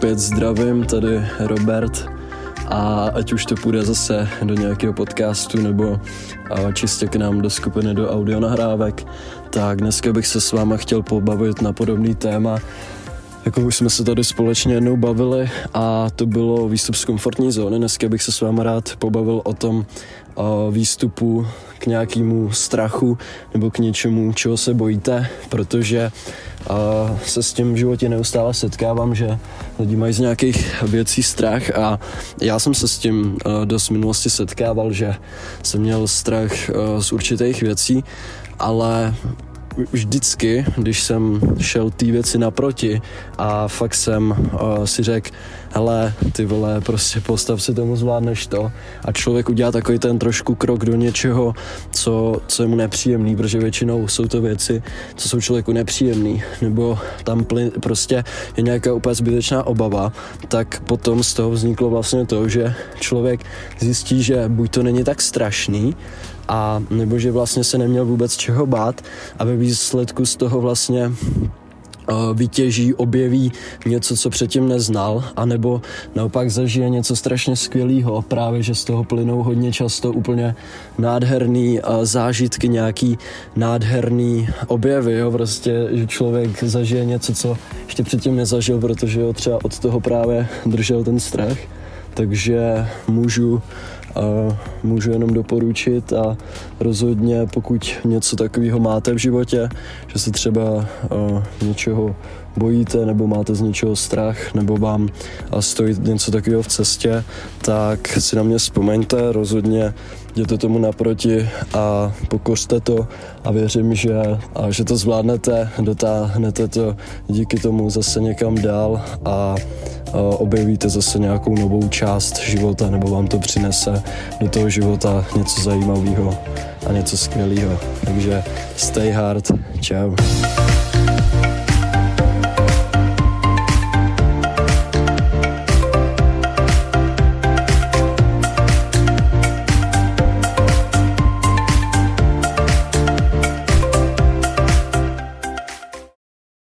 opět zdravím, tady Robert a ať už to půjde zase do nějakého podcastu nebo čistě k nám do skupiny do audio nahrávek, tak dneska bych se s váma chtěl pobavit na podobný téma, jako už jsme se tady společně jednou bavili a to bylo výstup z komfortní zóny. Dneska bych se s váma rád pobavil o tom výstupu k nějakému strachu nebo k něčemu, čeho se bojíte, protože se s tím v životě neustále setkávám, že lidi mají z nějakých věcí strach a já jsem se s tím dost minulosti setkával, že jsem měl strach z určitých věcí, ale vždycky, když jsem šel té věci naproti a fakt jsem uh, si řekl, hele, ty vole, prostě postav si tomu, zvládneš to. A člověk udělá takový ten trošku krok do něčeho, co, co je mu nepříjemný, protože většinou jsou to věci, co jsou člověku nepříjemný, nebo tam plyn, prostě je nějaká úplně zbytečná obava, tak potom z toho vzniklo vlastně to, že člověk zjistí, že buď to není tak strašný, a nebo že vlastně se neměl vůbec čeho bát a ve výsledku z toho vlastně vytěží, objeví něco, co předtím neznal, anebo naopak zažije něco strašně skvělého, právě že z toho plynou hodně často úplně nádherný zážitky, nějaký nádherný objevy, jo, prostě, že člověk zažije něco, co ještě předtím nezažil, protože ho třeba od toho právě držel ten strach, takže můžu a můžu jenom doporučit a rozhodně pokud něco takového máte v životě, že se třeba něčeho bojíte nebo máte z něčeho strach nebo vám stojí něco takového v cestě, tak si na mě vzpomeňte, rozhodně jděte tomu naproti a pokořte to a věřím, že, a že to zvládnete, dotáhnete to díky tomu zase někam dál a objevíte zase nějakou novou část života nebo vám to přinese do toho života něco zajímavého a něco skvělého. Takže stay hard, ciao.